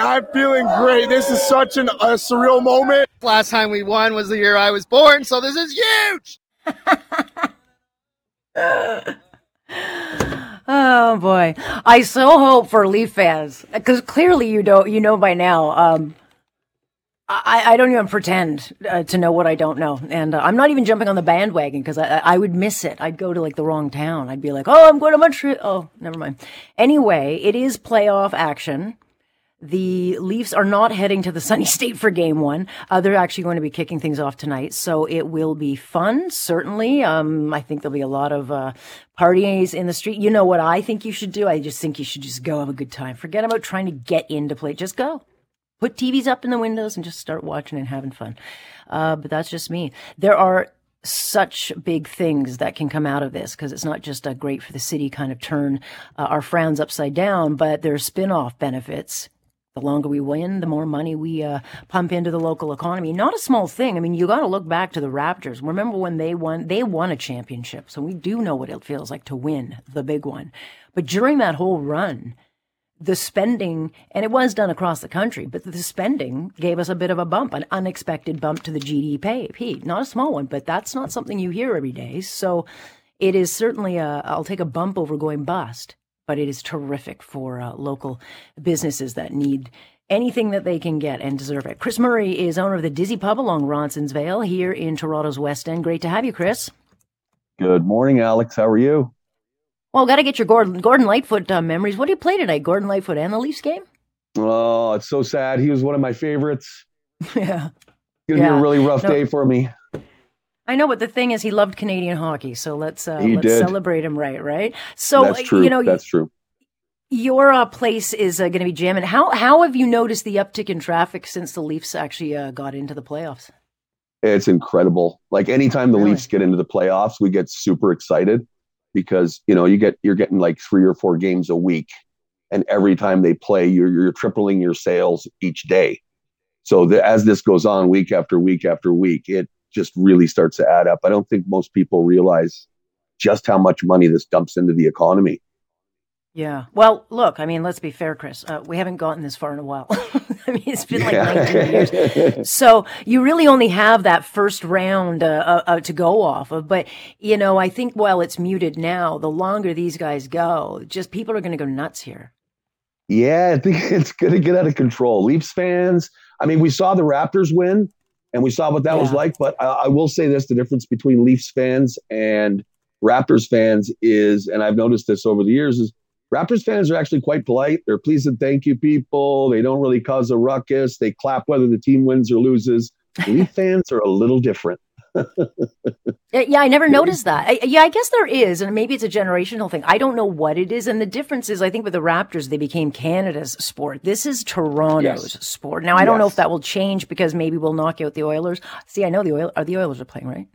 I'm feeling great. This is such an, a surreal moment. Last time we won was the year I was born, so this is huge. oh boy, I so hope for Leaf fans because clearly you don't. You know by now. Um, I, I don't even pretend uh, to know what I don't know, and uh, I'm not even jumping on the bandwagon because I, I would miss it. I'd go to like the wrong town. I'd be like, oh, I'm going to Montreal. Oh, never mind. Anyway, it is playoff action. The Leafs are not heading to the sunny state for game one. Uh, they're actually going to be kicking things off tonight. So it will be fun, certainly. Um, I think there'll be a lot of, uh, parties in the street. You know what I think you should do? I just think you should just go have a good time. Forget about trying to get into play. Just go put TVs up in the windows and just start watching and having fun. Uh, but that's just me. There are such big things that can come out of this because it's not just a great for the city kind of turn uh, our frowns upside down, but there's spin-off benefits. The longer we win, the more money we uh, pump into the local economy. Not a small thing. I mean, you got to look back to the Raptors. Remember when they won? They won a championship, so we do know what it feels like to win the big one. But during that whole run, the spending, and it was done across the country, but the spending gave us a bit of a bump, an unexpected bump to the GDP. Not a small one, but that's not something you hear every day. So it is certainly a, I'll take a bump over going bust, but it is terrific for uh, local businesses that need anything that they can get and deserve it. Chris Murie is owner of the Dizzy Pub along Roncesvalles here in Toronto's West End. Great to have you, Chris. Good morning, Alex. How are you? Well, got to get your Gordon, Gordon Lightfoot uh, memories. What do you play tonight? Gordon Lightfoot and the Leafs game? Oh, it's so sad. He was one of my favorites. yeah. It's going to yeah. be a really rough no, day for me. I know, but the thing is, he loved Canadian hockey, so let's uh, let's did. celebrate him right, right? So that's true. You know, that's true. Your uh, place is uh, going to be jamming. How how have you noticed the uptick in traffic since the Leafs actually uh, got into the playoffs? It's incredible. Like anytime the really? Leafs get into the playoffs, we get super excited because you know you get you're getting like three or four games a week and every time they play you're you're tripling your sales each day so the, as this goes on week after week after week it just really starts to add up i don't think most people realize just how much money this dumps into the economy yeah. Well, look, I mean, let's be fair, Chris. Uh, we haven't gotten this far in a while. I mean, it's been like yeah. 19 years. So you really only have that first round uh, uh, uh, to go off of. But, you know, I think while it's muted now, the longer these guys go, just people are going to go nuts here. Yeah, I think it's going to get out of control. Leafs fans, I mean, we saw the Raptors win and we saw what that yeah. was like. But I, I will say this the difference between Leafs fans and Raptors fans is, and I've noticed this over the years, is Raptors fans are actually quite polite. They're pleased and thank you people. They don't really cause a ruckus. They clap whether the team wins or loses. Leaf fans are a little different. yeah, I never noticed that. I, yeah, I guess there is, and maybe it's a generational thing. I don't know what it is, and the difference is, I think with the Raptors, they became Canada's sport. This is Toronto's yes. sport. Now, I don't yes. know if that will change because maybe we'll knock out the Oilers. See, I know the Oil are the Oilers are playing, right?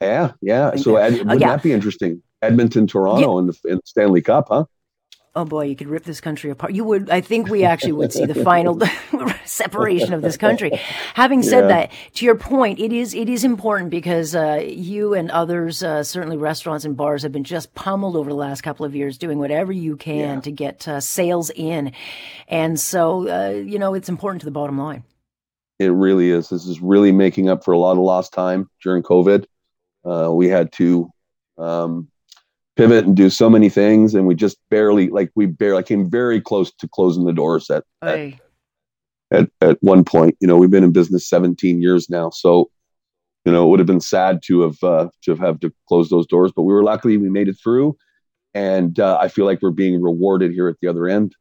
Yeah, yeah. So, Ed, wouldn't uh, yeah. that be interesting? Edmonton, Toronto, yeah. in, the, in the Stanley Cup, huh? Oh boy, you could rip this country apart. You would, I think we actually would see the final separation of this country. Having said yeah. that, to your point, it is, it is important because, uh, you and others, uh, certainly restaurants and bars have been just pummeled over the last couple of years doing whatever you can yeah. to get uh, sales in. And so, uh, you know, it's important to the bottom line. It really is. This is really making up for a lot of lost time during COVID. Uh, we had to, um, pivot and do so many things and we just barely like we barely came very close to closing the doors at, at, at at one point. You know we've been in business 17 years now so you know it would have been sad to have uh, to have, have to close those doors but we were lucky we made it through and uh, i feel like we're being rewarded here at the other end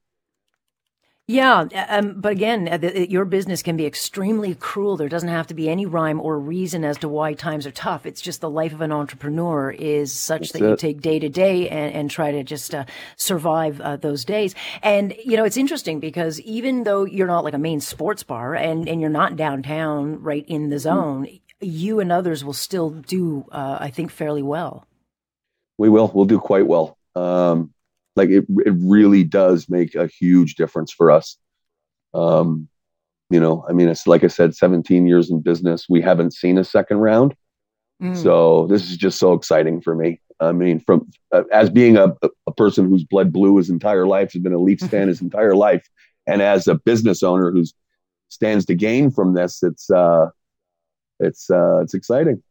yeah, um, but again, uh, the, your business can be extremely cruel. There doesn't have to be any rhyme or reason as to why times are tough. It's just the life of an entrepreneur is such That's that it. you take day to day and, and try to just uh, survive uh, those days. And you know, it's interesting because even though you're not like a main sports bar and and you're not downtown, right in the mm. zone, mm. you and others will still do, uh, I think, fairly well. We will. We'll do quite well. Um, like it, it really does make a huge difference for us. Um, you know, I mean, it's like I said, 17 years in business. We haven't seen a second round. Mm. So this is just so exciting for me. I mean, from uh, as being a, a person who's bled blue his entire life, has been a Leafs fan his entire life, and as a business owner who stands to gain from this, it's uh, it's uh, it's exciting.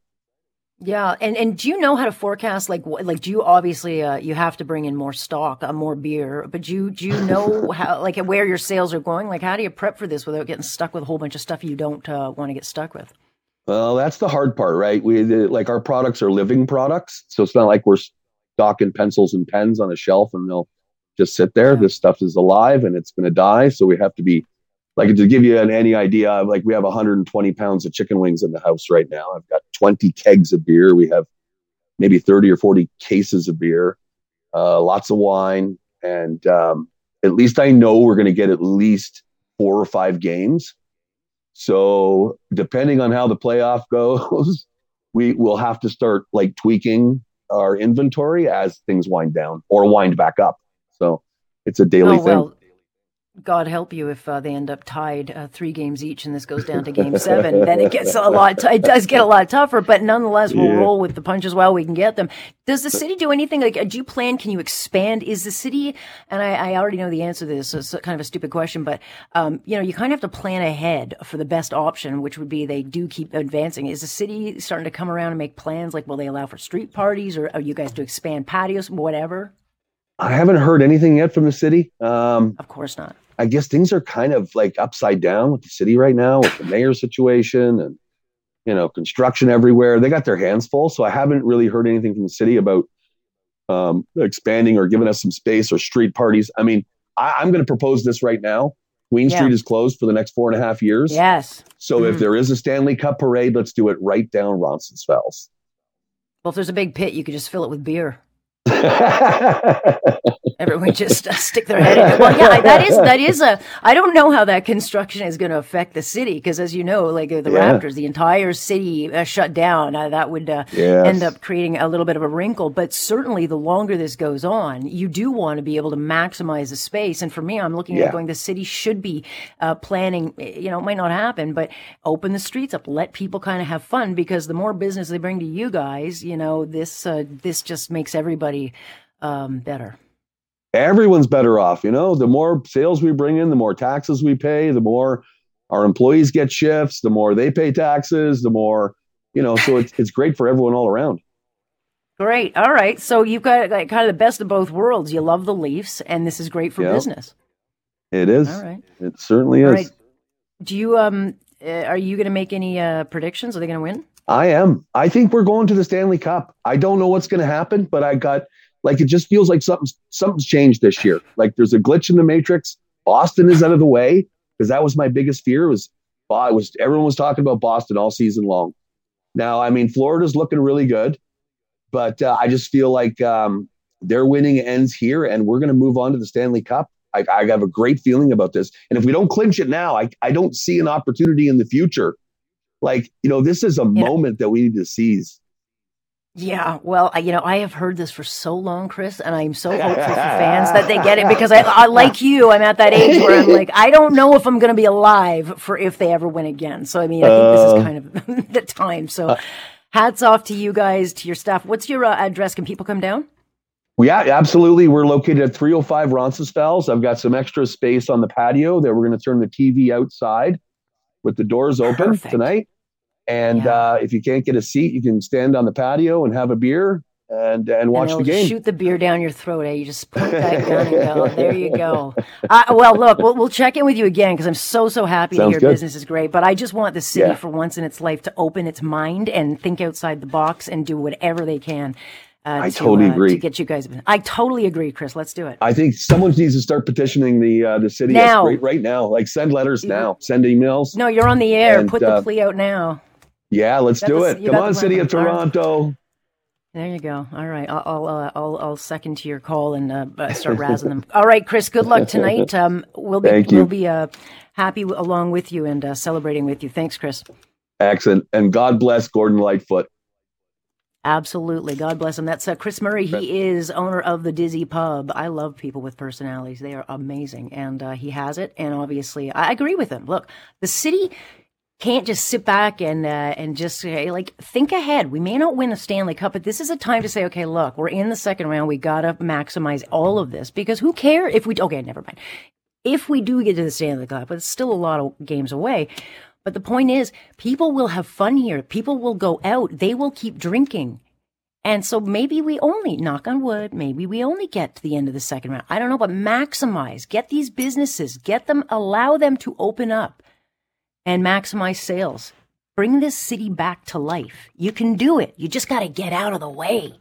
Yeah, and and do you know how to forecast? Like, like do you obviously uh, you have to bring in more stock, uh, more beer, but do you do you know how like where your sales are going? Like, how do you prep for this without getting stuck with a whole bunch of stuff you don't uh, want to get stuck with? Well, that's the hard part, right? We like our products are living products, so it's not like we're stocking pencils and pens on a shelf and they'll just sit there. Yeah. This stuff is alive and it's going to die, so we have to be like to give you an, any idea, like we have 120 pounds of chicken wings in the house right now. I've got 20 kegs of beer. We have maybe 30 or 40 cases of beer, uh, lots of wine, and um, at least I know we're going to get at least four or five games. So depending on how the playoff goes, we will have to start like tweaking our inventory as things wind down or wind back up. So it's a daily oh, well, thing. God help you if uh, they end up tied uh, three games each and this goes down to game seven. then it gets a lot. T- it does get a lot tougher, but nonetheless, we'll yeah. roll with the punches while we can get them. Does the city do anything? Like, do you plan? Can you expand? Is the city? And I, I already know the answer to this. So it's kind of a stupid question, but um, you know, you kind of have to plan ahead for the best option, which would be they do keep advancing. Is the city starting to come around and make plans? Like, will they allow for street parties, or are you guys to expand patios, whatever? I haven't heard anything yet from the city. Um, of course not. I guess things are kind of like upside down with the city right now with the mayor situation and you know construction everywhere. They got their hands full, so I haven't really heard anything from the city about um, expanding or giving us some space or street parties. I mean, I, am going to propose this right now. Queen yeah. Street is closed for the next four and a half years. Yes. So mm. if there is a Stanley Cup parade, let's do it right down Roncesvalles. Well, if there's a big pit, you could just fill it with beer. Everyone just uh, stick their head in. It. Well, yeah, that is that is a. I don't know how that construction is going to affect the city because, as you know, like uh, the yeah. Raptors, the entire city uh, shut down. Uh, that would uh, yes. end up creating a little bit of a wrinkle. But certainly, the longer this goes on, you do want to be able to maximize the space. And for me, I'm looking yeah. at going. The city should be uh, planning. You know, it might not happen, but open the streets up, let people kind of have fun because the more business they bring to you guys, you know, this this just makes everybody um, better everyone's better off. You know, the more sales we bring in, the more taxes we pay, the more our employees get shifts, the more they pay taxes, the more, you know, so it's, it's great for everyone all around. Great. All right. So you've got like, kind of the best of both worlds. You love the Leafs, and this is great for yep. business. It is. All right. It certainly is. Right. Do you um uh, are you going to make any uh, predictions? Are they going to win? I am. I think we're going to the Stanley Cup. I don't know what's going to happen, but I got like it just feels like something's something's changed this year. Like there's a glitch in the matrix. Boston is out of the way because that was my biggest fear. Was I was everyone was talking about Boston all season long. Now, I mean, Florida's looking really good, but uh, I just feel like um, their winning ends here, and we're going to move on to the Stanley Cup. I, I, have a great feeling about this, and if we don't clinch it now, I, I don't see an opportunity in the future. Like you know, this is a yeah. moment that we need to seize. Yeah, well, I, you know, I have heard this for so long, Chris, and I'm so hopeful for fans that they get it because I, I, like you, I'm at that age where I'm like, I don't know if I'm going to be alive for if they ever win again. So, I mean, I think uh, this is uh. kind of the time. So, uh, hats off to you guys, to your staff. What's your uh, address? Can people come down? Yeah, absolutely. We're located at 305 Roncesvalles. I've got some extra space on the patio that we're going to turn the TV outside with the doors open Perfect. tonight. And yeah. uh, if you can't get a seat, you can stand on the patio and have a beer and and watch and the game. Shoot the beer down your throat. Eh? You just put that gun and go. There you go. Uh, well, look, we'll, we'll check in with you again because I'm so so happy Sounds to hear good. business is great. But I just want the city yeah. for once in its life to open its mind and think outside the box and do whatever they can. Uh, I to, totally uh, agree. To get you guys, I totally agree, Chris. Let's do it. I think someone needs to start petitioning the uh, the city now. Right, right, now. Like send letters now, send emails. No, you're on the air. And, Put the uh, plea out now. Yeah, let's do it. Come on, City of Toronto. There you go. All right, I'll I'll, uh, I'll, I'll second to your call and uh, uh start razzing them. All right, Chris. Good luck tonight. Um, we'll be we'll be uh, happy along with you and uh, celebrating with you. Thanks, Chris. Excellent, and God bless Gordon Lightfoot. Absolutely. God bless him. That's uh, Chris Murie. He is owner of the Dizzy Pub. I love people with personalities. They are amazing. And uh, he has it. And obviously, I agree with him. Look, the city can't just sit back and uh, and just say like think ahead. We may not win a Stanley Cup, but this is a time to say, okay, look, we're in the second round. We gotta maximize all of this because who cares if we? Okay, never mind. if we do get to the Stanley Cup, but it's still a lot of games away. But the point is, people will have fun here. People will go out. They will keep drinking. And so maybe we only, knock on wood, maybe we only get to the end of the second round. I don't know, but maximize, get these businesses, get them, allow them to open up and maximize sales. Bring this city back to life. You can do it. You just got to get out of the way.